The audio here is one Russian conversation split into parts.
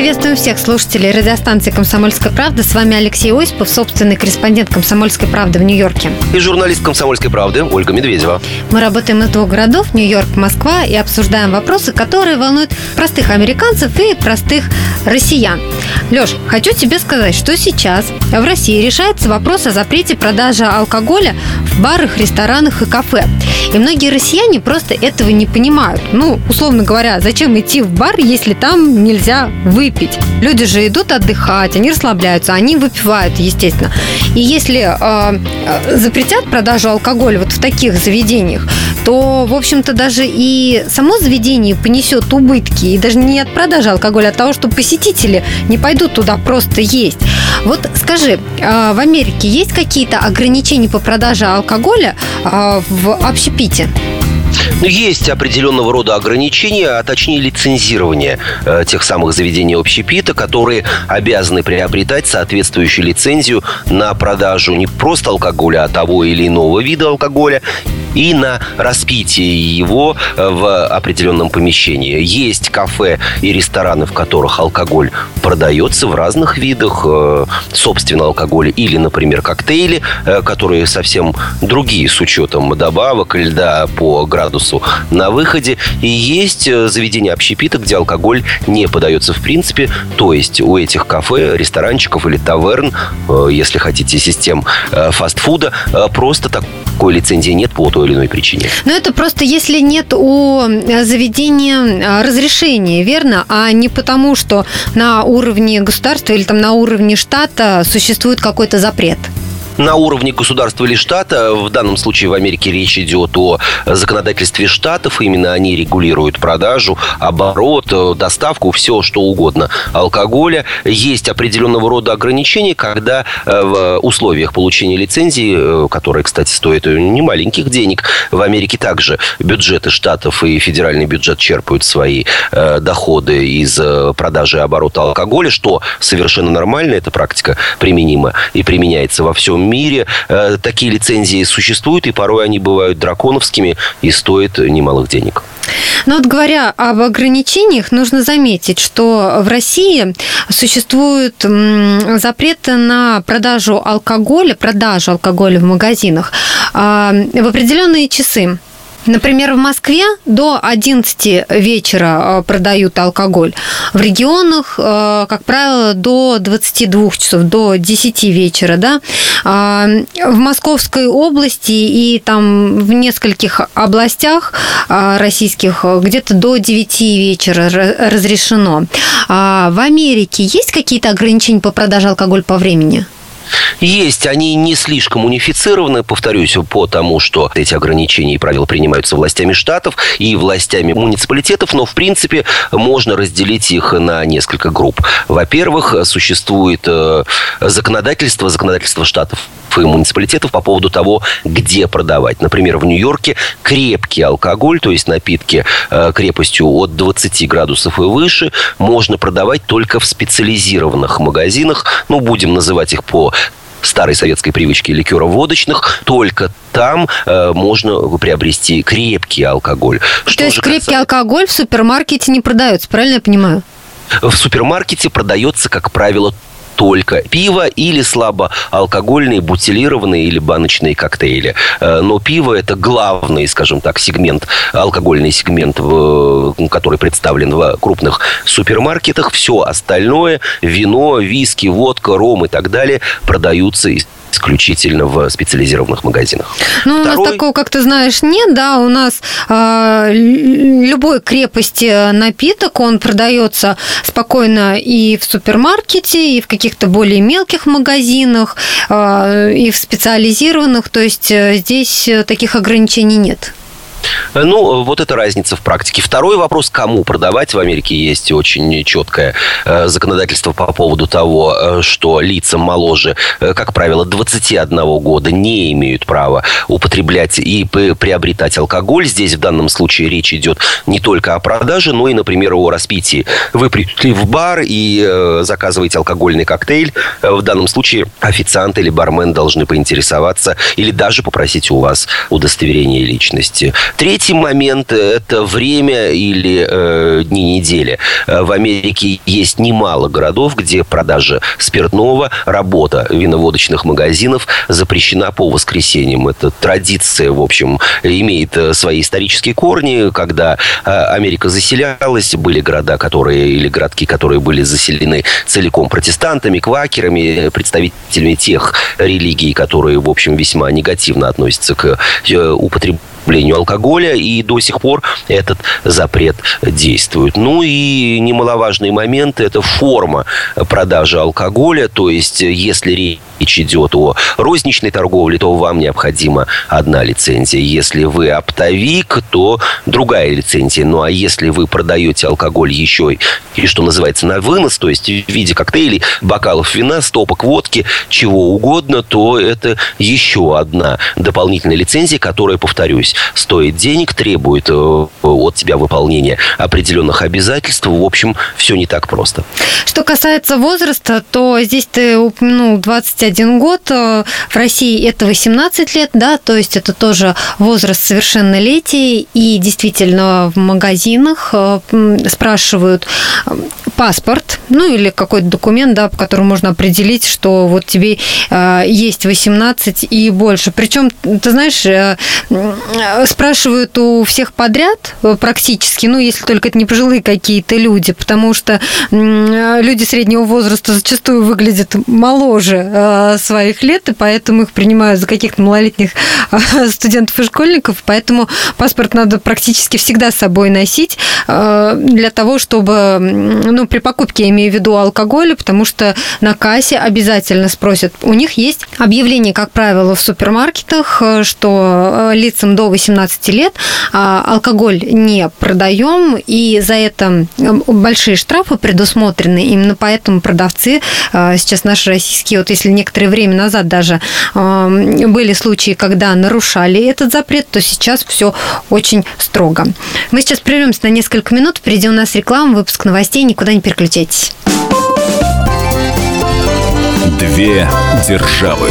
Приветствуем всех слушателей радиостанции «Комсомольская правда». С вами Алексей Осипов, собственный корреспондент «Комсомольской правды» в Нью-Йорке. И журналист «Комсомольской правды» Ольга Медведева. Мы работаем из двух городов – Нью-Йорк, Москва, и обсуждаем вопросы, которые волнуют простых американцев и простых россиян. Леш, хочу тебе сказать, что сейчас в России решается вопрос о запрете продажи алкоголя в барах, ресторанах и кафе. И многие россияне просто этого не понимают. Ну, условно говоря, зачем идти в бар, если там нельзя выпить? Выпить. Люди же идут отдыхать, они расслабляются, они выпивают, естественно. И если э, запретят продажу алкоголя вот в таких заведениях, то, в общем-то, даже и само заведение понесет убытки. И даже не от продажи алкоголя, а от того, что посетители не пойдут туда просто есть. Вот скажи, э, в Америке есть какие-то ограничения по продаже алкоголя э, в общепите? Есть определенного рода ограничения, а точнее лицензирование э, тех самых заведений общепита, которые обязаны приобретать соответствующую лицензию на продажу не просто алкоголя, а того или иного вида алкоголя и на распитие его э, в определенном помещении. Есть кафе и рестораны, в которых алкоголь продается в разных видах, э, собственно, алкоголя или, например, коктейли, э, которые совсем другие с учетом добавок льда по градусу на выходе. И есть заведения общепита, где алкоголь не подается в принципе, то есть у этих кафе, ресторанчиков или таверн, если хотите, систем фастфуда, просто такой лицензии нет по той или иной причине. Но это просто если нет у э, заведения э, разрешения, верно? А не потому, что на уровне государства или там на уровне штата существует какой-то запрет на уровне государства или штата. В данном случае в Америке речь идет о законодательстве штатов. Именно они регулируют продажу, оборот, доставку, все что угодно алкоголя. Есть определенного рода ограничения, когда э, в условиях получения лицензии, э, которые, кстати, стоят немаленьких денег, в Америке также бюджеты штатов и федеральный бюджет черпают свои э, доходы из продажи и оборота алкоголя, что совершенно нормально, эта практика применима и применяется во всем мире э, такие лицензии существуют, и порой они бывают драконовскими и стоят немалых денег. Но вот говоря об ограничениях, нужно заметить, что в России существует запрет на продажу алкоголя, продажу алкоголя в магазинах а, в определенные часы. Например, в Москве до 11 вечера э, продают алкоголь. В регионах, э, как правило, до 22 часов, до 10 вечера. Да? А, в Московской области и там в нескольких областях а, российских где-то до 9 вечера разрешено. А в Америке есть какие-то ограничения по продаже алкоголя по времени? Есть, они не слишком унифицированы, повторюсь, по тому, что эти ограничения и правила принимаются властями штатов и властями муниципалитетов, но, в принципе, можно разделить их на несколько групп. Во-первых, существует э, законодательство, законодательство штатов и муниципалитетов по поводу того, где продавать. Например, в Нью-Йорке крепкий алкоголь, то есть напитки э, крепостью от 20 градусов и выше, можно продавать только в специализированных магазинах. Ну, будем называть их по старой советской привычки ликеров водочных, только там э, можно приобрести крепкий алкоголь. То Что есть крепкий касается... алкоголь в супермаркете не продается, правильно я понимаю? В супермаркете продается, как правило, только пиво или слабоалкогольные бутилированные или баночные коктейли. Э, но пиво это главный, скажем так, сегмент, алкогольный сегмент, который представлен в крупных супермаркетах. Все остальное, вино, виски, водка, ром и так далее продаются исключительно в специализированных магазинах. Ну, Второй... у нас такого, как ты знаешь, нет, да, у нас э, любой крепости напиток, он продается спокойно и в супермаркете, и в каких-то более мелких магазинах, э, и в специализированных, то есть э, здесь таких ограничений нет. Ну, вот это разница в практике. Второй вопрос, кому продавать. В Америке есть очень четкое э, законодательство по поводу того, э, что лицам моложе, э, как правило, 21 года не имеют права употреблять и приобретать алкоголь. Здесь в данном случае речь идет не только о продаже, но и, например, о распитии. Вы пришли в бар и заказываете алкогольный коктейль. В данном случае официант или бармен должны поинтересоваться или даже попросить у вас удостоверение личности. Третий момент – это время или э, дни недели. Э, в Америке есть немало городов, где продажа спиртного, работа виноводочных магазинов запрещена по воскресеньям. Это традиция, в общем, имеет э, свои исторические корни. Когда э, Америка заселялась, были города, которые или городки, которые были заселены целиком протестантами, квакерами, представителями тех религий, которые, в общем, весьма негативно относятся к употреблению употреблению алкоголя, и до сих пор этот запрет действует. Ну и немаловажный момент – это форма продажи алкоголя, то есть если речь идет о розничной торговле, то вам необходима одна лицензия. Если вы оптовик, то другая лицензия. Ну а если вы продаете алкоголь еще и, что называется, на вынос, то есть в виде коктейлей, бокалов вина, стопок водки, чего угодно, то это еще одна дополнительная лицензия, которая, повторюсь, стоит денег, требует э, от тебя выполнения определенных обязательств. В общем, все не так просто. Что касается возраста, то здесь ты упомянул 21 год, э, в России это 18 лет, да, то есть это тоже возраст совершеннолетия, и действительно в магазинах э, спрашивают паспорт, ну или какой-то документ, да, по которому можно определить, что вот тебе есть 18 и больше. Причем, ты знаешь, спрашивают у всех подряд э, практически, ну если только это не пожилые какие-то люди, потому что э, люди среднего возраста зачастую выглядят моложе э, своих лет, и поэтому их принимают за каких-то малолетних э, студентов и школьников, поэтому паспорт надо практически всегда с собой носить э, для того, чтобы, ну, при покупке, я имею в виду алкоголя, потому что на кассе обязательно спросят. У них есть объявление, как правило, в супермаркетах, э, что э, лицам до 18 лет а, алкоголь не продаем, и за это большие штрафы предусмотрены. Именно поэтому продавцы э, сейчас наши российские, вот если некоторое время назад даже были случаи, когда нарушали этот запрет, то сейчас все очень строго. Мы сейчас прервемся на несколько минут, впереди у нас реклама, выпуск новостей, никуда не переключайтесь. Две державы.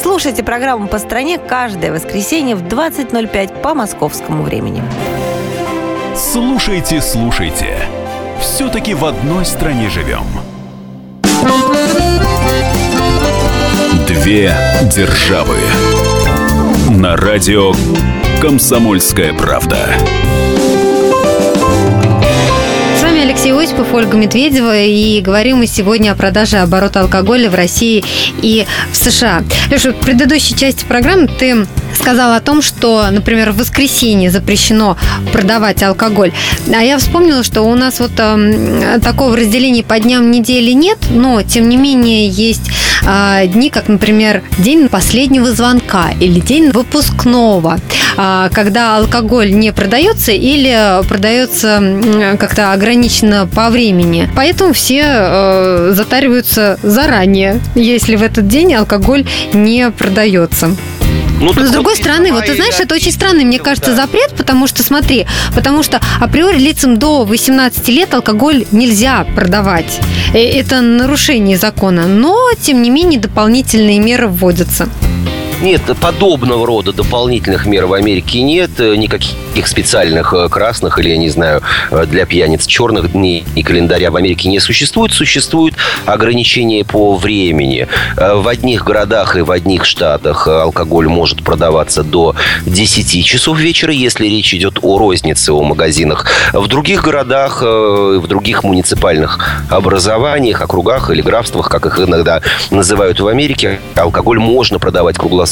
Слушайте программу «По стране» каждое воскресенье в 20.05 по московскому времени. Слушайте, слушайте. Все-таки в одной стране живем. Две державы на радио «Комсомольская правда». Алексей Осипов, Ольга Медведева, и говорим мы сегодня о продаже оборота алкоголя в России и в США. Леша, в предыдущей части программы ты сказал о том, что, например, в воскресенье запрещено продавать алкоголь. А я вспомнила, что у нас вот э, такого разделения по дням недели нет, но, тем не менее, есть э, дни, как, например, день последнего звонка или день выпускного, когда алкоголь не продается или продается как-то ограниченно по времени. Поэтому все э, затариваются заранее, если в этот день алкоголь не продается. Ну, Но с другой стороны, вот ты знаешь, это очень странный, мне кажется, запрет, потому что, смотри, потому что априори лицам до 18 лет алкоголь нельзя продавать. Э, это нарушение закона. Но, тем не менее, дополнительные меры вводятся. Нет, подобного рода дополнительных мер в Америке нет. Никаких никаких специальных э, красных или, я не знаю, э, для пьяниц черных дней и календаря в Америке не существует. Существуют ограничения по времени. Э, в одних городах и в одних штатах алкоголь может продаваться до 10 часов вечера, если речь идет о рознице, о магазинах. В других городах, в других муниципальных образованиях, округах или графствах, как их иногда называют в Америке, алкоголь можно продавать круглосуточно.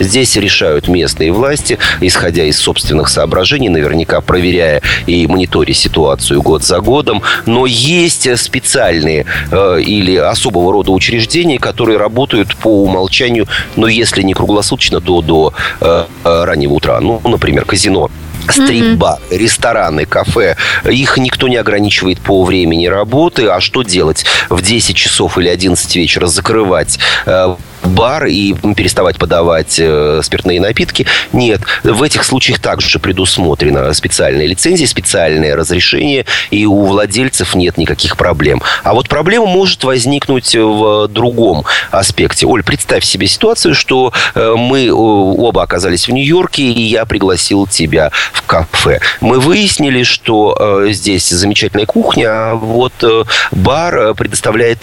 Здесь решают местные власти, исходя из собственных соображений, наверняка проверяя и мониторя ситуацию год за годом. Но есть специальные э, или особого рода учреждения, которые работают по умолчанию, но если не круглосуточно, то до э, раннего утра. Ну, например, казино стрип-бар, рестораны, кафе. Их никто не ограничивает по времени работы. А что делать? В 10 часов или 11 вечера закрывать э, бар и переставать подавать э, спиртные напитки. Нет, в этих случаях также предусмотрена специальная лицензия, специальное разрешение, и у владельцев нет никаких проблем. А вот проблема может возникнуть в другом аспекте. Оль, представь себе ситуацию, что э, мы оба оказались в Нью-Йорке, и я пригласил тебя в кафе. Мы выяснили, что э, здесь замечательная кухня, а вот бар предоставляет,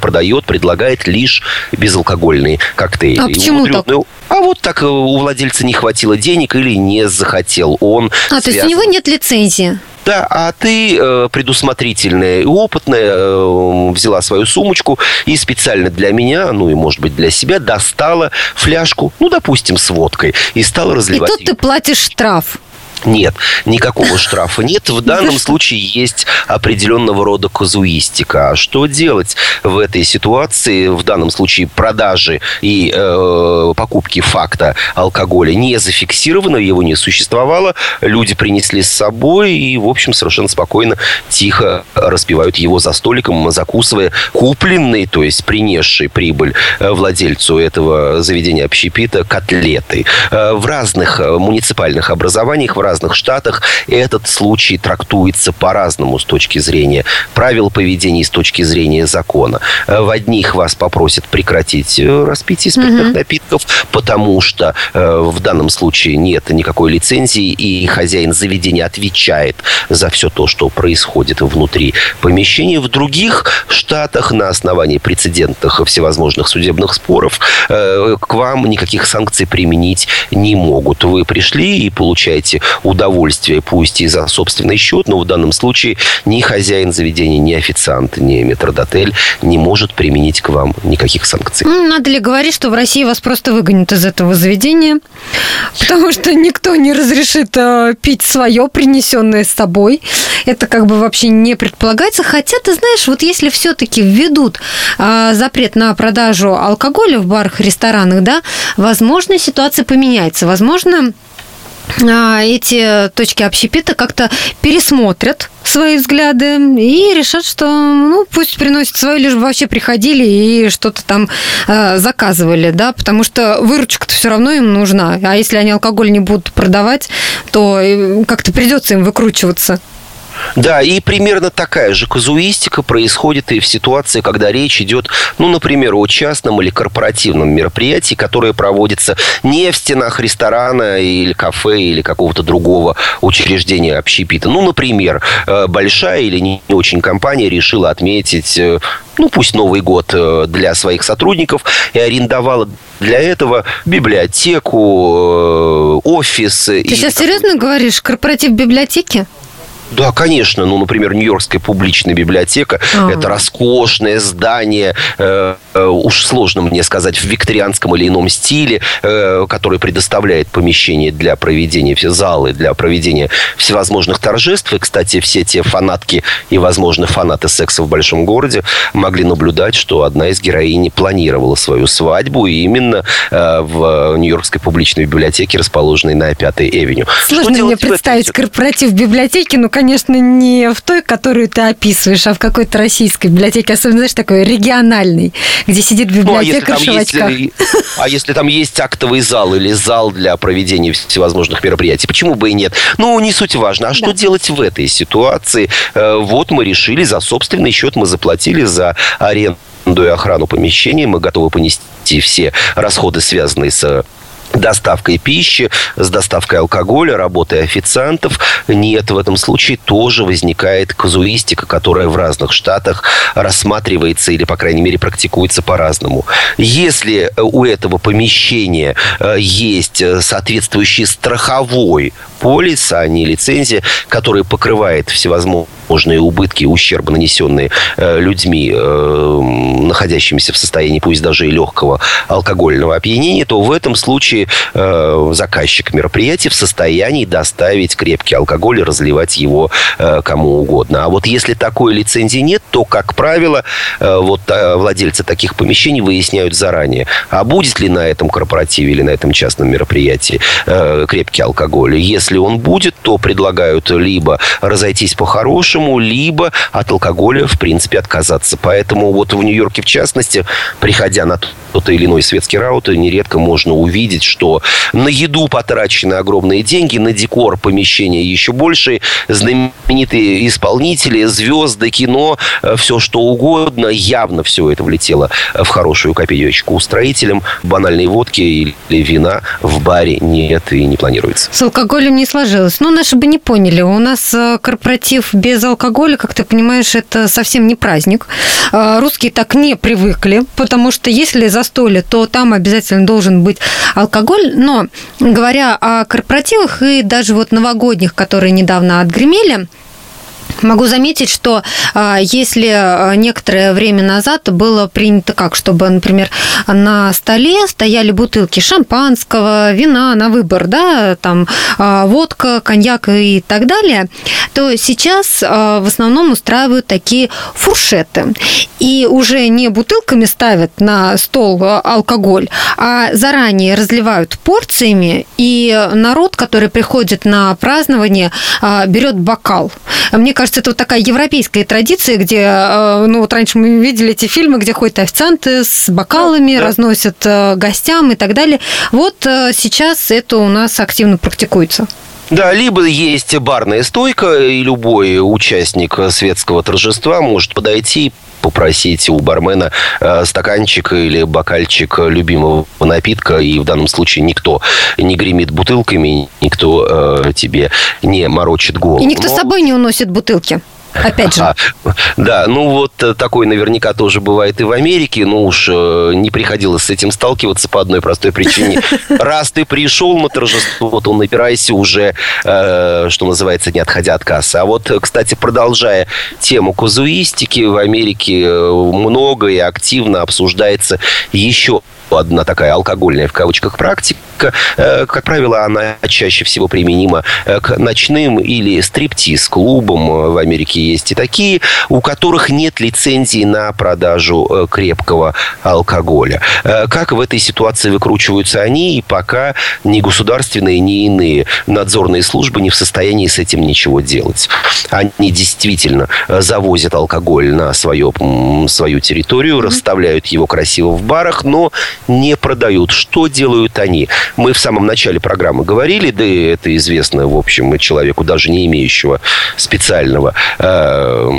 продает, предлагает лишь безалкогольные алкогольные коктейли. А почему так? А вот так э, у владельца не хватило денег или не захотел он. А, связан... то есть у него нет лицензии? Да, а ты э, предусмотрительная и опытная э, взяла свою сумочку и специально для меня, ну и может быть для себя, достала фляжку, ну допустим, с водкой и стала разливать. И тут ее. ты платишь штраф. Нет, никакого штрафа нет. В данном случае есть определенного рода казуистика. А что делать в этой ситуации? В данном случае продажи и э, покупки факта алкоголя не зафиксировано, его не существовало. Люди принесли с собой и, в общем, совершенно спокойно, тихо распивают его за столиком, закусывая купленный, то есть принесший прибыль э, владельцу этого заведения общепита котлеты. Э, в разных э, муниципальных образованиях, в разных разных штатах этот случай трактуется по-разному с точки зрения правил поведения и с точки зрения закона. Э, в одних вас попросят прекратить э, распитие спиртных mm-hmm. напитков, потому что э, в данном случае нет никакой лицензии, и хозяин заведения отвечает за все то, что происходит внутри помещения. В других штатах на основании прецедентных всевозможных судебных споров к вам никаких санкций применить не могут. Вы пришли и получаете удовольствие, пусть и за собственный счет, но в данном случае ни хозяин заведения, ни официант, ни метрдотель не может применить к вам никаких санкций. Ну, надо ли говорить, что в России вас просто выгонят из этого заведения, потому что никто не разрешит э, пить свое, принесенное с собой. Это как бы вообще не предполагается. Хотя, ты знаешь, вот если все-таки введут э, запрет на продажу алкоголя в барах, ресторанах, да, возможно, ситуация поменяется. Возможно, эти точки общепита как-то пересмотрят свои взгляды и решат, что ну пусть приносят свое, лишь бы вообще приходили и что-то там э, заказывали, да, потому что выручка-то все равно им нужна. А если они алкоголь не будут продавать, то э, как-то придется им выкручиваться. Да, и примерно такая же казуистика происходит и в ситуации, когда речь идет, ну, например, о частном или корпоративном мероприятии, которое проводится не в стенах ресторана или кафе или какого-то другого учреждения общепита. Ну, например, э, большая или не очень компания решила отметить э, ну, пусть Новый год э, для своих сотрудников и арендовала для этого библиотеку, офис. Ты сейчас серьезно говоришь? Корпоратив библиотеки? Да, конечно. Ну, например, Нью-Йоркская публичная библиотека. А-а-а. Это роскошное здание, э, э, уж сложно мне сказать, в викторианском или ином стиле, э, которое предоставляет помещение для проведения, все залы для проведения всевозможных торжеств. И, кстати, все те фанатки и, возможно, фанаты секса в большом городе могли наблюдать, что одна из героинь планировала свою свадьбу именно э, в Нью-Йоркской публичной библиотеке, расположенной на Пятой Эвеню. Сложно мне представить корпоратив библиотеки, но, конечно, конечно, не в той, которую ты описываешь, а в какой-то российской библиотеке, особенно, знаешь, такой региональной, где сидит библиотекарь ну, а в шелочках. Есть, а если там есть актовый зал или зал для проведения всевозможных мероприятий, почему бы и нет? Ну, не суть важно. А да. что делать в этой ситуации? Э, вот мы решили, за собственный счет мы заплатили за аренду и охрану помещения, мы готовы понести все расходы, связанные с доставкой пищи, с доставкой алкоголя, работой официантов. Нет, в этом случае тоже возникает казуистика, которая в разных штатах рассматривается или, по крайней мере, практикуется по-разному. Если у этого помещения э, есть соответствующий страховой полис, а не лицензия, который покрывает всевозможные убытки, ущерб, нанесенные э, людьми, э, находящимися в состоянии, пусть даже и легкого алкогольного опьянения, то в этом случае э, заказчик мероприятия в состоянии доставить крепкий алкоголь и разливать его кому угодно. А вот если такой лицензии нет, то, как правило, вот владельцы таких помещений выясняют заранее, а будет ли на этом корпоративе или на этом частном мероприятии крепкий алкоголь. Если он будет, то предлагают либо разойтись по-хорошему, либо от алкоголя, в принципе, отказаться. Поэтому вот в Нью-Йорке, в частности, приходя на тот или иной светский раут, нередко можно увидеть, что на еду потрачены огромные деньги, на декор помещения еще больше, знаменитые исполнители, звезды, кино, э, все что угодно, явно все это влетело в хорошую копеечку устроителям. Банальной водки или вина в баре нет и не планируется. С алкоголем не не сложилось. Ну, наши бы не поняли. У нас э, корпоратив без алкоголя, как ты понимаешь, это совсем не праздник. Э, русские так не привыкли, потому что если застолье, то там обязательно должен быть алкоголь. Но говоря о корпоративах и даже вот новогодних, которые недавно отгремели, Могу заметить, что а, если а, некоторое время назад было принято как, чтобы, например, на столе стояли бутылки шампанского, вина на выбор, да, там а, водка, коньяк и так далее, то сейчас в основном устраивают такие фуршеты. И уже не бутылками ставят на стол алкоголь, а заранее разливают порциями, и народ, который приходит на празднование, берет бокал. Мне кажется, это вот такая европейская традиция, где, э, ну вот раньше мы видели эти фильмы, где ходят официанты с бокалами, да. разносят э, гостям и так далее. Вот сейчас это у нас активно практикуется. Да, либо есть барная стойка, и любой участник светского торжества может подойти попросить у бармена э, стаканчик или бокальчик любимого напитка, и в данном случае никто не гремит бутылками, никто э, тебе не морочит голову. И никто Но... с собой не уносит бутылки. Опять же. А, да, ну вот э, такой наверняка тоже бывает и в Америке. Ну уж э, не приходилось с этим сталкиваться по одной простой причине. Раз ты пришел на торжество, вот он набирайся уже, э, что называется, не отходя от кассы. А вот, кстати, продолжая тему казуистики, в Америке много и активно обсуждается еще одна такая алкогольная в кавычках практика. Э, как правило, она чаще всего применима э, к ночным или стриптиз-клубам. В Америке есть и такие, у которых нет лицензии на продажу э, крепкого алкоголя. Как в этой ситуации выкручиваются они, и пока ни государственные, ни иные надзорные службы не в состоянии с этим ничего делать. Они действительно завозят алкоголь на свое, свою территорию, расставляют его красиво в барах, но не продают. Что делают они? Мы в самом начале программы говорили, да и это известно, в общем, человеку, даже не имеющего специального э,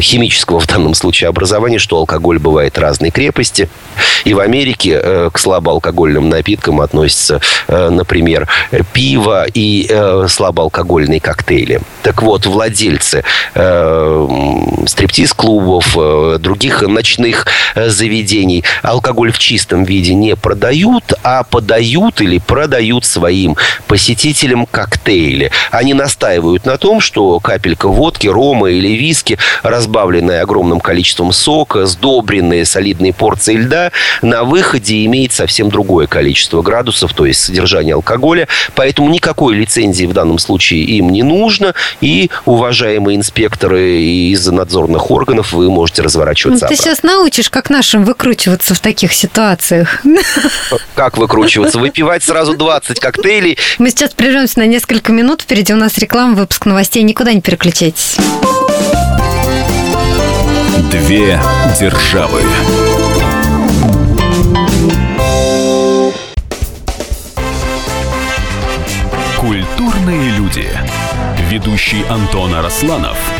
химического в данном случае образования, что алкоголь бывает разной крепости. И в Америке э, к слабоалкогольным напиткам относятся, э, например, пиво и э, слабоалкогольные коктейли. Так вот, владельцы э, стриптиз-клубов, э, других ночных э, заведений алкоголь в чистом виде не продают, а подают или продают своим посетителям коктейли. Они настаивают на том, что капелька водки, рома или виски, разбавленная огромным количеством сока, сдобренные солидные порции льда, на выходе имеет совсем другое количество градусов, то есть содержание алкоголя. Поэтому никакой лицензии в данном случае им не нужно. И, уважаемые инспекторы из надзорных органов, вы можете разворачиваться. Ну, ты сейчас научишь, как нашим выкручиваться в таких ситуациях. Как выкручиваться? Выпивать сразу 20 коктейлей. Мы сейчас прервемся на несколько минут. Впереди у нас реклама, выпуск новостей. Никуда не переключайтесь. Две державы. Культурные люди. Ведущий Антон Арасланов –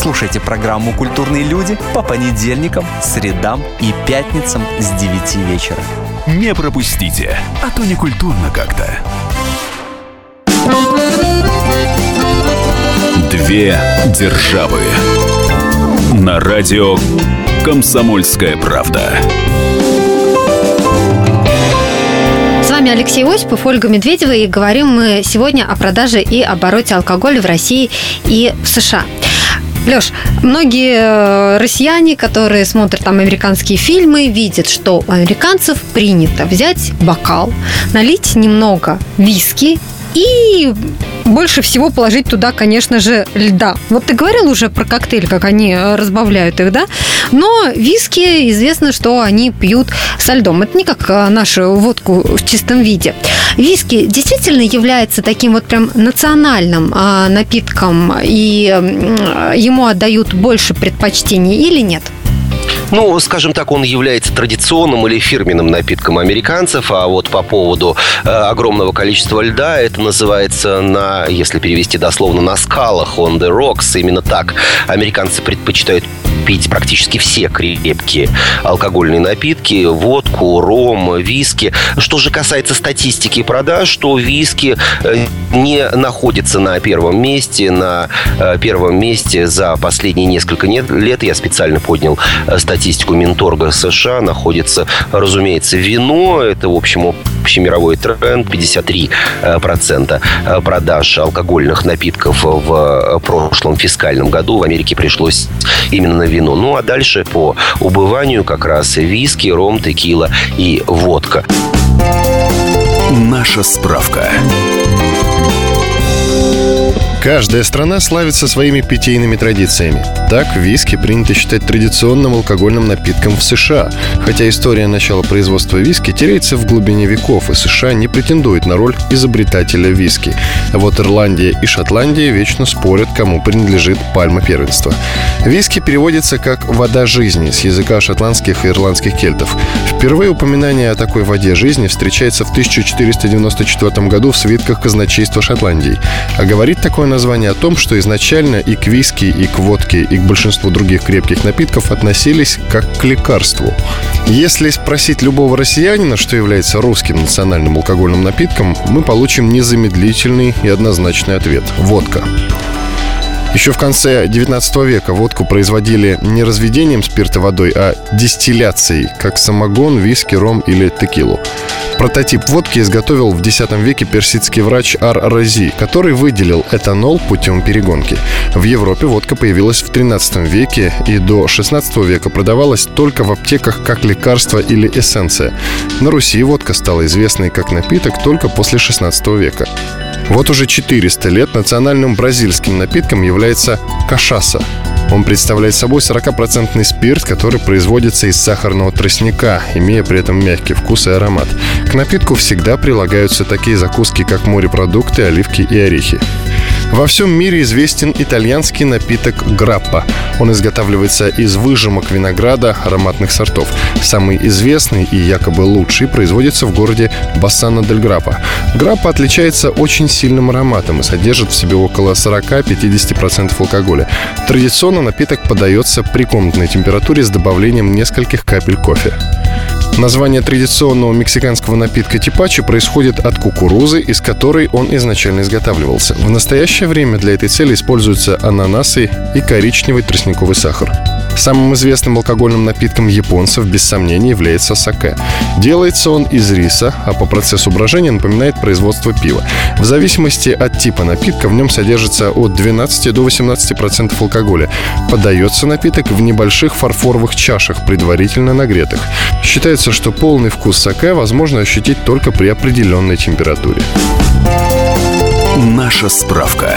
Слушайте программу «Культурные люди» по понедельникам, средам и пятницам с 9 вечера. Не пропустите, а то не культурно как-то. Две державы. На радио «Комсомольская правда». С вами Алексей Осипов, Ольга Медведева, и говорим мы сегодня о продаже и обороте алкоголя в России и в США. Леш, многие э, россияне, которые смотрят там американские фильмы, видят, что у американцев принято взять бокал, налить немного виски и больше всего положить туда, конечно же, льда. Вот ты говорил уже про коктейль, как они э, разбавляют их, да? Но виски известно, что они пьют со льдом. Это не как э, нашу водку в чистом виде. Виски действительно является таким вот прям национальным а, напитком, и ему отдают больше предпочтений или нет? Ну, скажем так, он является традиционным или фирменным напитком американцев, а вот по поводу э, огромного количества льда, это называется на, если перевести дословно, на скалах, on the rocks, именно так. Американцы предпочитают пить практически все крепкие алкогольные напитки, водку, ром, виски. Что же касается статистики продаж, то виски э, не находится на первом месте. На э, первом месте за последние несколько лет я специально поднял статистику статистику Минторга США находится, разумеется, вино. Это, в общем, общемировой тренд. 53% э, э, продаж алкогольных напитков в э, прошлом фискальном году в Америке пришлось именно на вино. Ну, а дальше по убыванию как раз виски, ром, текила и водка. Наша справка. Каждая страна славится своими питейными традициями. Так, виски принято считать традиционным алкогольным напитком в США, хотя история начала производства виски теряется в глубине веков, и США не претендует на роль изобретателя виски. А вот Ирландия и Шотландия вечно спорят, кому принадлежит пальма первенства. Виски переводится как «вода жизни» с языка шотландских и ирландских кельтов. Впервые упоминание о такой воде жизни встречается в 1494 году в свитках казначейства Шотландии. А говорит такое название о том, что изначально и к виски, и к водке, и к большинству других крепких напитков относились как к лекарству. Если спросить любого россиянина, что является русским национальным алкогольным напитком, мы получим незамедлительный и однозначный ответ – водка. Еще в конце 19 века водку производили не разведением спирта водой, а дистилляцией, как самогон, виски, ром или текилу. Прототип водки изготовил в X веке персидский врач Ар-Рази, который выделил этанол путем перегонки. В Европе водка появилась в 13 веке и до 16 века продавалась только в аптеках как лекарство или эссенция. На Руси водка стала известной как напиток только после 16 века. Вот уже 400 лет национальным бразильским напитком является кашаса. Он представляет собой 40% спирт, который производится из сахарного тростника, имея при этом мягкий вкус и аромат. К напитку всегда прилагаются такие закуски, как морепродукты, оливки и орехи. Во всем мире известен итальянский напиток граппа. Он изготавливается из выжимок винограда ароматных сортов. Самый известный и якобы лучший производится в городе Бассана дель Граппа. Граппа отличается очень сильным ароматом и содержит в себе около 40-50% алкоголя. Традиционно напиток подается при комнатной температуре с добавлением нескольких капель кофе. Название традиционного мексиканского напитка типачи происходит от кукурузы, из которой он изначально изготавливался. В настоящее время для этой цели используются ананасы и коричневый тростниковый сахар. Самым известным алкогольным напитком японцев, без сомнения, является саке. Делается он из риса, а по процессу брожения напоминает производство пива. В зависимости от типа напитка в нем содержится от 12 до 18% алкоголя. Подается напиток в небольших фарфоровых чашах, предварительно нагретых. Считается, что полный вкус саке возможно ощутить только при определенной температуре. Наша справка.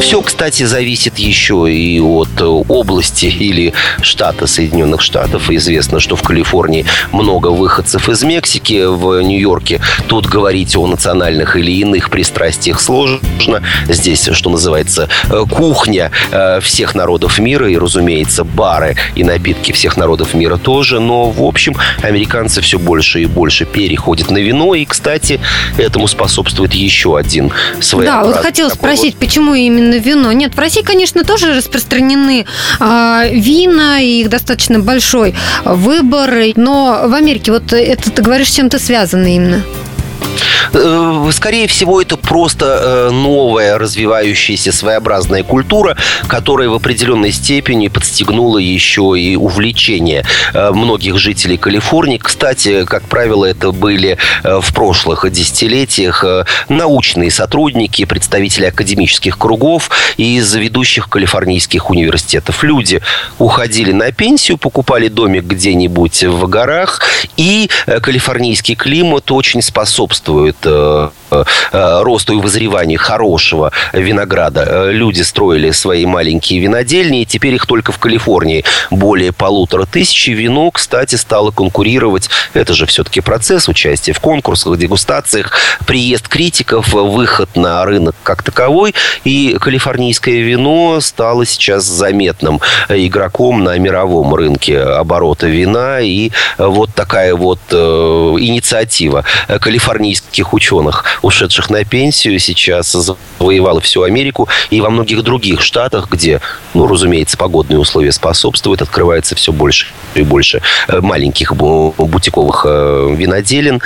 Все, кстати, зависит еще и от области или штата Соединенных Штатов. Известно, что в Калифорнии много выходцев из Мексики. В Нью-Йорке тут говорить о национальных или иных пристрастиях сложно. Здесь, что называется, кухня всех народов мира и, разумеется, бары и напитки всех народов мира тоже. Но, в общем, американцы все больше и больше переходят на вино. И, кстати, этому способствует еще один своеобразный... Да, вот хотела спросить, вот... почему именно вино? Нет, в России, конечно, тоже распространены э, вина, и их достаточно большой выбор. Но в Америке вот это, ты говоришь, чем-то связано именно? Э, скорее всего, это просто э, новая развивающаяся своеобразная культура, которая в определенной степени подстегнула еще и увлечение э, многих жителей Калифорнии. Кстати, как правило, это были в прошлых десятилетиях научные сотрудники, представители академических кругов из ведущих калифорнийских университетов. Люди уходили на пенсию, покупали домик где-нибудь в горах, и калифорнийский климат очень способствует э, э, росту и вызреванию хорошего винограда. Э, люди строили свои маленькие винодельни, и теперь их только в Калифорнии более полутора тысяч. Вино, кстати, стало конкурировать. Это же все-таки процесс участия в конкурсах, дегустациях, приезд критиков, выход на рынок как таковой. И калифорнийское вино стало сейчас заметным игроком на мировом рынке оборота вина. И вот такая вот э, инициатива калифорнийских ученых, ушедших на пенсию, сейчас завоевала всю Америку. И во многих других штатах, где, ну, разумеется, погодные условия способствуют, открывается все больше и больше э, маленьких бутиковых э, виноделин.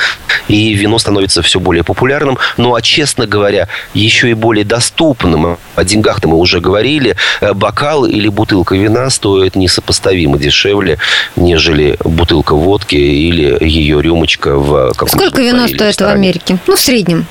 И вино становится все более популярным. Ну, а, честно говоря, еще и более доступным. О деньгах-то мы уже говорили. Э, бокал или бутылка вина стоит несопоставимо дешевле, нежели бутылка водки или ее рюмочка в каком-то Сколько вино стоит в Америке? Ну, в среднем.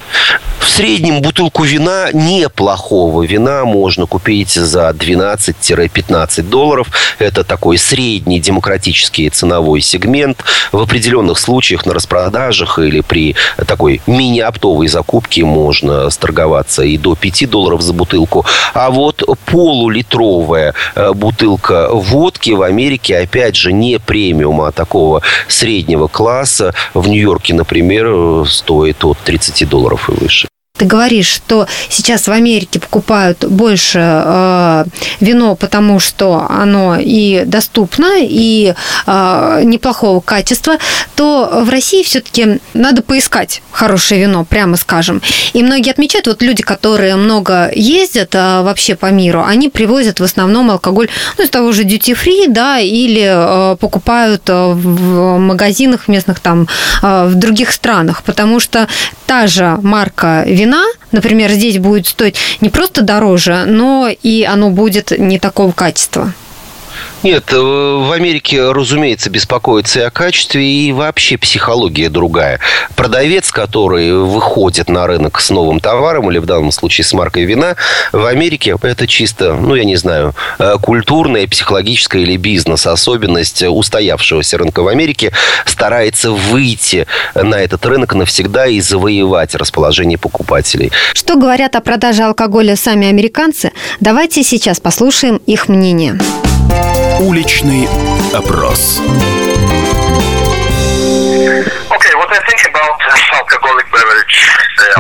В среднем бутылку вина, неплохого вина, можно купить за 12-15 долларов. Это такой средний демократический ценовой сегмент. В определенных случаях на распродажах или при такой мини-оптовой закупке можно сторговаться и до 5 долларов за бутылку. А вот полулитровая э, бутылка водки в Америке, опять же, не премиума, а такого среднего класса. В Нью-Йорке, например, э, стоит от 30 долларов и выше ты говоришь, что сейчас в Америке покупают больше э, вино, потому что оно и доступно, и э, неплохого качества, то в России все-таки надо поискать хорошее вино, прямо скажем. И многие отмечают, вот люди, которые много ездят э, вообще по миру, они привозят в основном алкоголь ну, из того же duty free, да, или э, покупают э, в магазинах местных там э, в других странах, потому что та же марка вина вина, например, здесь будет стоить не просто дороже, но и оно будет не такого качества. Нет, э, в Америке, разумеется, беспокоится и о качестве, и вообще психология другая. Продавец, который выходит на рынок с новым товаром, или в данном случае с маркой вина, в Америке это чисто, ну, я не знаю, э, культурная, психологическая или бизнес-особенность устоявшегося рынка в Америке, старается выйти на этот рынок навсегда и завоевать расположение покупателей. Что говорят о продаже алкоголя сами американцы? Давайте сейчас послушаем их мнение. Уличный опрос.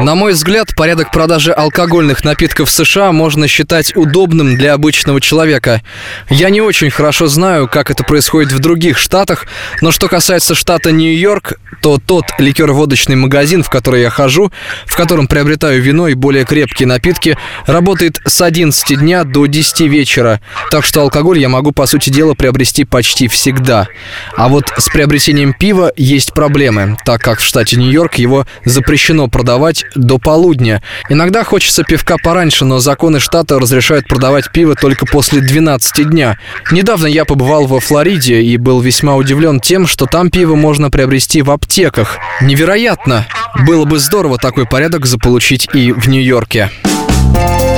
На мой взгляд, порядок продажи алкогольных напитков в США можно считать удобным для обычного человека. Я не очень хорошо знаю, как это происходит в других штатах, но что касается штата Нью-Йорк, то тот ликер-водочный магазин, в который я хожу, в котором приобретаю вино и более крепкие напитки, работает с 11 дня до 10 вечера. Так что алкоголь я могу, по сути дела, приобрести почти всегда. А вот с приобретением пива есть проблемы, так как в штате Нью-Йорк его запрещено продавать до полудня. Иногда хочется пивка пораньше, но законы штата разрешают продавать пиво только после 12 дня. Недавно я побывал во Флориде и был весьма удивлен тем, что там пиво можно приобрести в аптеках. Невероятно! Было бы здорово такой порядок заполучить и в Нью-Йорке.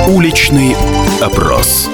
Уличный опрос.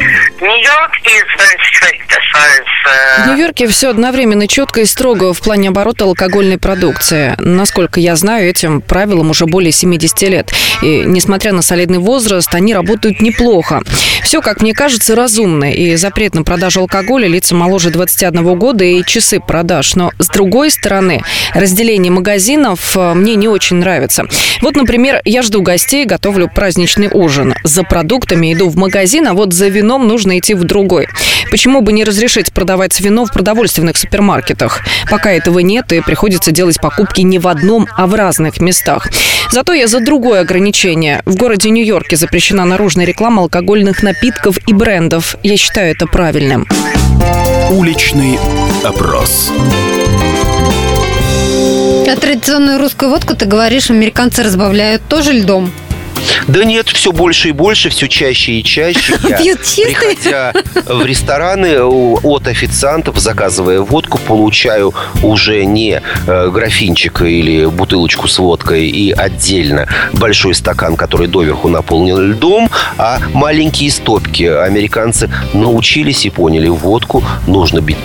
В Нью-Йорке все одновременно четко и строго в плане оборота алкогольной продукции. Насколько я знаю, этим правилам уже более 70 лет. И несмотря на солидный возраст, они работают неплохо. Все, как мне кажется, разумно. И запрет на продажу алкоголя лицам моложе 21 года и часы продаж. Но с другой стороны, разделение магазинов э, мне не очень нравится. Вот, например, я жду гостей, готовлю праздничный ужин. За продуктами иду в магазин, а вот за вином нужно идти в другой. Почему бы не разрешить продавать вино в продовольственных супермаркетах? Пока этого нет, и приходится делать покупки не в одном, а в разных местах. Зато я за другое ограничение. В городе Нью-Йорке запрещена наружная реклама алкогольных напитков и брендов. Я считаю это правильным. Уличный опрос. А традиционную русскую водку, ты говоришь, американцы разбавляют тоже льдом. Да нет, все больше и больше, все чаще и чаще. Я, Пьют приходя в рестораны от официантов, заказывая водку, получаю уже не э, графинчик или бутылочку с водкой и отдельно большой стакан, который доверху наполнен льдом, а маленькие стопки. Американцы научились и поняли, водку нужно бить-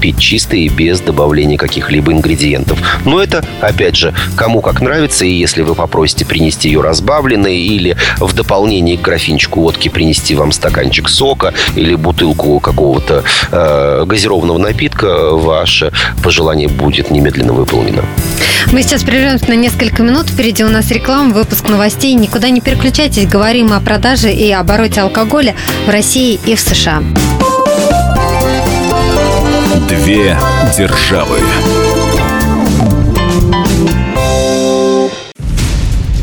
пить чистой и без добавления каких-либо ингредиентов. Но это, опять же, кому как нравится, и если вы попросите принести ее разбавленной или в дополнение к графинчику водки принести вам стаканчик сока или бутылку какого-то э, газированного напитка, ваше пожелание будет немедленно выполнено. Мы сейчас прервемся на несколько минут. Впереди у нас реклама, выпуск новостей. Никуда не переключайтесь. Говорим о продаже и обороте алкоголя в России и в США. Две державы.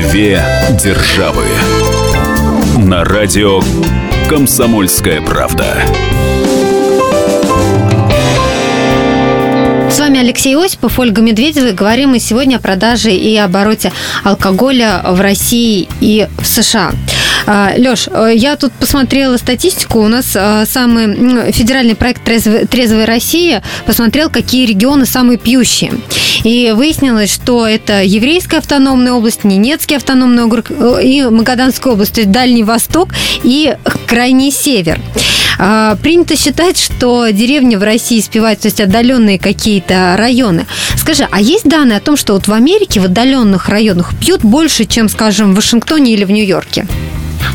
Две державы. На радио «Комсомольская правда». С вами Алексей Осипов, Ольга Медведева. Говорим мы сегодня о продаже и обороте алкоголя в России и в США. Леш, я тут посмотрела статистику. У нас а, самый федеральный проект «Трезвая, «Трезвая Россия» посмотрел, какие регионы самые пьющие. И выяснилось, что это Еврейская автономная область, Ненецкий автономный округ э, и Магаданская область, то есть Дальний Восток и Крайний Север. А, Принято считать, что деревни в России спивают, то есть отдаленные какие-то районы. Скажи, а есть данные о том, что вот в Америке в отдаленных районах пьют больше, чем, скажем, в Вашингтоне или в Нью-Йорке?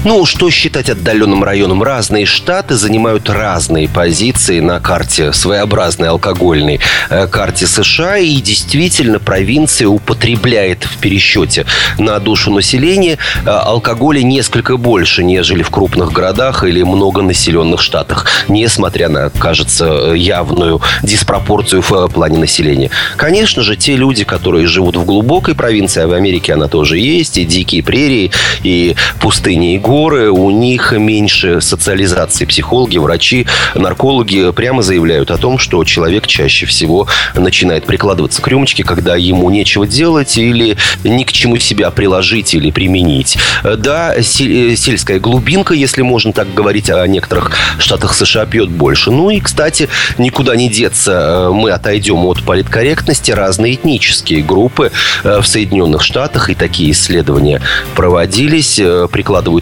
Ну, что считать отдаленным районом? Разные штаты занимают разные позиции на карте, своеобразной алкогольной э, карте США. И действительно, провинция употребляет в пересчете на душу населения э, алкоголя несколько больше, нежели в крупных городах или многонаселенных штатах. Несмотря на, кажется, явную диспропорцию в э, плане населения. Конечно же, те люди, которые живут в глубокой провинции, а в Америке она тоже есть, и дикие прерии, и пустыни, и горы, у них меньше социализации. Психологи, врачи, наркологи прямо заявляют о том, что человек чаще всего начинает прикладываться к рюмочке, когда ему нечего делать или ни к чему себя приложить или применить. Да, се- сельская глубинка, если можно так говорить о некоторых штатах США, пьет больше. Ну и, кстати, никуда не деться. Мы отойдем от политкорректности. Разные этнические группы э, в Соединенных Штатах, и такие исследования проводились, э,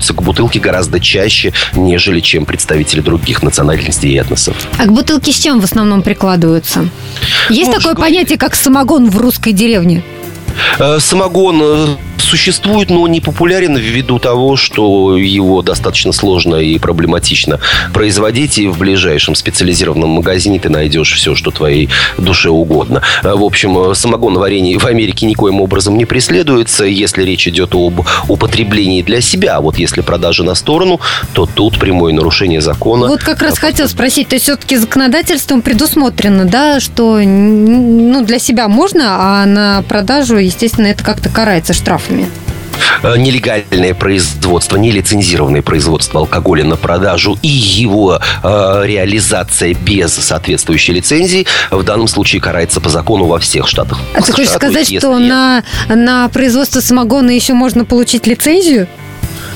прикладываются к бутылке гораздо чаще, нежели чем представители других национальностей и этносов. А к бутылке с чем в основном прикладываются? Есть Ну, такое понятие, как самогон в русской деревне? Э, Самогон э, существует, но не популярен ввиду того, что его достаточно сложно и проблематично производить, и в ближайшем специализированном магазине ты найдешь все, что твоей душе угодно. Э, В общем, э, самогоноварение в Америке никоим образом не преследуется, если речь идет об употреблении для себя. А вот если продажа на сторону, то тут прямое нарушение закона. Вот как раз хотел спросить, то есть все-таки законодательством предусмотрено, да, что ну, для себя можно, а на продажу, естественно, это как-то карается штрафами. э, нелегальное производство, нелицензированное производство алкоголя на продажу и его э, реализация без соответствующей лицензии в данном случае карается по закону во всех штатах. А ты хочешь сказать, что на, на производство самогона еще можно получить лицензию?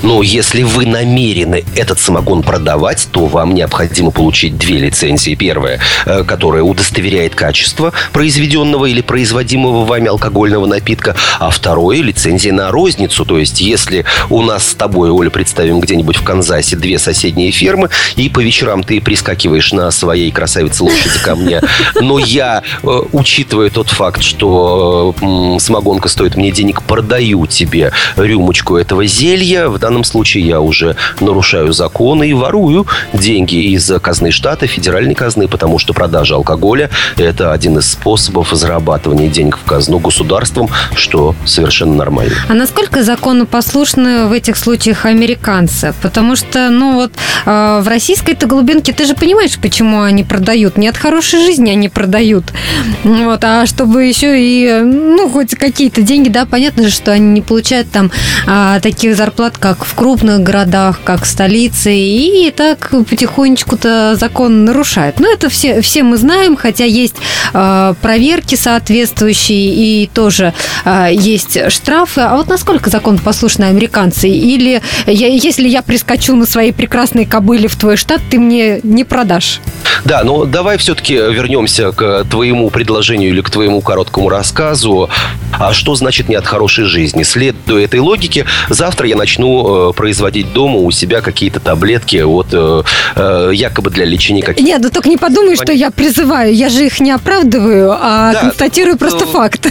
Но если вы намерены этот самогон продавать, то вам необходимо получить две лицензии. Первая, э, которая удостоверяет качество произведенного или производимого вами алкогольного напитка, а второе, лицензия на розницу. То есть, если у нас с тобой, Оля, представим где-нибудь в Канзасе две соседние фермы, и по вечерам ты прискакиваешь на своей красавице лошади ко мне, но я, э, учитывая тот факт, что самогонка стоит мне денег, продаю тебе рюмочку этого зелья, в данном случае я уже нарушаю законы и ворую деньги из казны штата, федеральной казны, потому что продажа алкоголя – это один из способов зарабатывания денег в казну государством, что совершенно нормально. А насколько законопослушны в этих случаях американцы? Потому что, ну вот, э, в российской-то глубинке ты же понимаешь, почему они продают. Не от хорошей жизни они продают. Вот, а чтобы еще и, ну, хоть какие-то деньги, да, понятно же, что они не получают там а, таких зарплат, как как в крупных городах, как в столице, и так потихонечку-то закон нарушают. Но это все, все мы знаем, хотя есть э, проверки соответствующие и тоже э, есть штрафы. А вот насколько закон послушны американцы? Или я, если я прискочу на своей прекрасной кобыле в твой штат, ты мне не продашь? Да, но давай все-таки вернемся к твоему предложению или к твоему короткому рассказу. А что значит не от хорошей жизни? Следуя этой логике, завтра я начну э, производить дома у себя какие-то таблетки вот э, э, якобы для лечения каких-то... Нет, ну только не подумай, что я призываю. Я же их не оправдываю, а да, констатирую просто ну, факт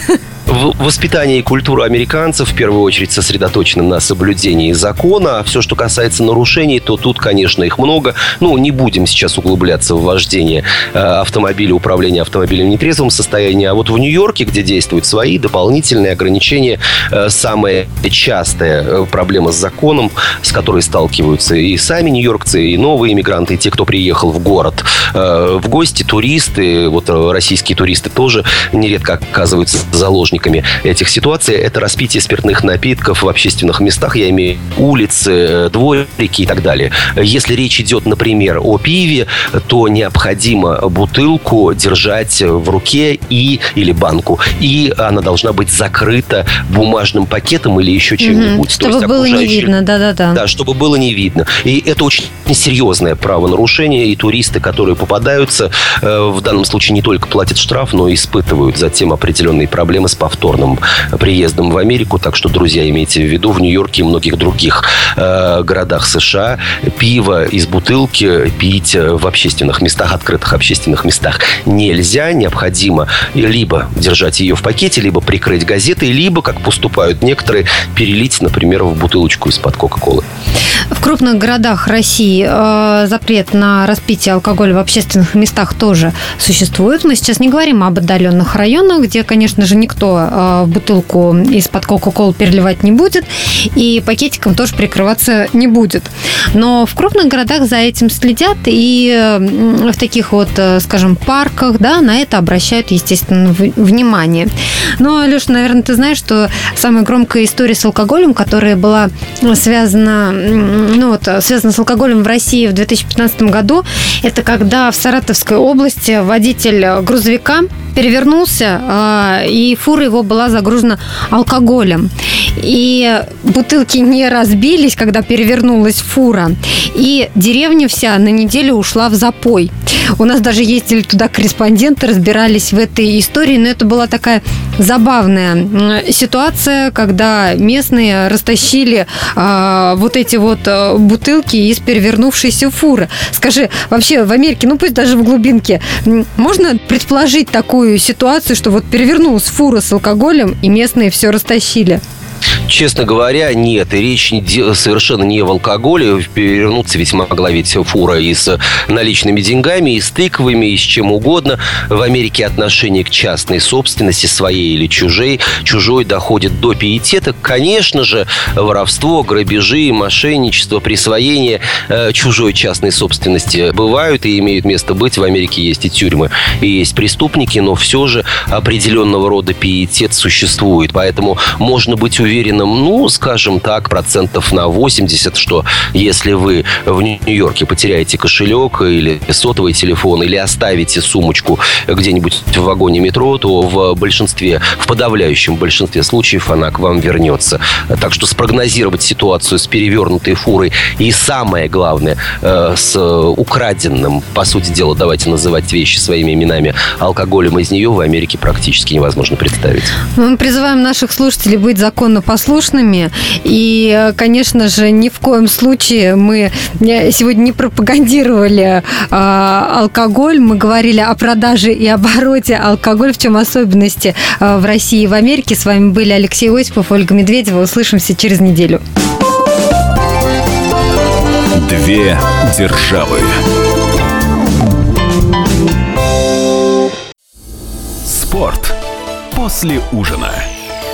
воспитание и культура американцев в первую очередь сосредоточены на соблюдении закона. А все, что касается нарушений, то тут, конечно, их много. Ну, не будем сейчас углубляться в вождение э, автомобиля, управление автомобилем в нетрезвом состоянии. А вот в Нью-Йорке, где действуют свои дополнительные ограничения, э, самая частая э, проблема с законом, с которой сталкиваются и сами нью-йоркцы, и новые иммигранты, и те, кто приехал в город в гости, туристы, вот российские туристы тоже нередко оказываются заложниками этих ситуаций, это распитие спиртных напитков в общественных местах, я имею улицы, э, дворики и так далее. Если речь идет, например, о пиве, то необходимо бутылку держать в руке и или банку, и она должна быть закрыта бумажным пакетом или еще чем-нибудь. Угу, чтобы есть, было не видно, да-да-да. Да, чтобы было не видно. И это очень серьезное правонарушение, и туристы, которые попадаются, э, в данном случае не только платят штраф, но и испытывают затем определенные проблемы с повторным приездом в Америку. Так что, друзья, имейте в виду, в Нью-Йорке и многих других э, городах США пиво из бутылки пить в общественных местах, открытых общественных местах нельзя. Необходимо либо держать ее в пакете, либо прикрыть газетой, либо, как поступают некоторые, перелить, например, в бутылочку из-под Кока-Колы. В крупных городах России э, запрет на распитие алкоголя в общественных местах тоже существует. Мы сейчас не говорим об отдаленных районах, где, конечно же, никто э, бутылку из-под Кока-Колы переливать не будет, и пакетиком тоже прикрываться не будет. Но в крупных городах за этим следят, и в таких вот, э, скажем, парках, да, на это обращают, естественно, внимание. Но, Леша, наверное, ты знаешь, что самая громкая история с алкоголем, которая была связана, ну вот, связана с алкоголем в России в 2015 году, это когда в Саратовской области водитель грузовика перевернулся, а, и фура его была загружена алкоголем. И бутылки не разбились, когда перевернулась фура. И деревня вся на неделю ушла в запой. У нас даже ездили туда корреспонденты, разбирались в этой истории, но это была такая забавная ситуация, когда местные растащили э, вот эти вот э, бутылки из перевернувшейся фуры. Скажи, вообще в Америке, ну пусть даже в глубинке, можно предположить такую ситуацию, что вот перевернулась фура с алкоголем, и местные все растащили? Честно говоря, нет. И речь совершенно не в алкоголе. Перевернуться ведь могла ведь фура и с наличными деньгами, и с тыквами, и с чем угодно. В Америке отношение к частной собственности, своей или чужой, чужой доходит до пиетета. Конечно же, воровство, грабежи, мошенничество, присвоение э, чужой частной собственности бывают и имеют место быть. В Америке есть и тюрьмы, и есть преступники, но все же определенного рода пиетет существует. Поэтому можно быть уверен уверенным, ну, скажем так, процентов на 80, что если вы в Нью-Йорке потеряете кошелек или сотовый телефон, или оставите сумочку где-нибудь в вагоне метро, то в большинстве, в подавляющем большинстве случаев она к вам вернется. Так что спрогнозировать ситуацию с перевернутой фурой и самое главное, э, с украденным, по сути дела, давайте называть вещи своими именами, алкоголем из нее в Америке практически невозможно представить. Мы призываем наших слушателей быть законно послушными. И, э, конечно же, ни в коем случае мы сегодня не пропагандировали э, алкоголь. Мы говорили о продаже и обороте алкоголя, в чем особенности э, в России и в Америке. С вами были Алексей Осипов, Ольга Медведева. Услышимся через неделю. Две державы. Спорт после ужина.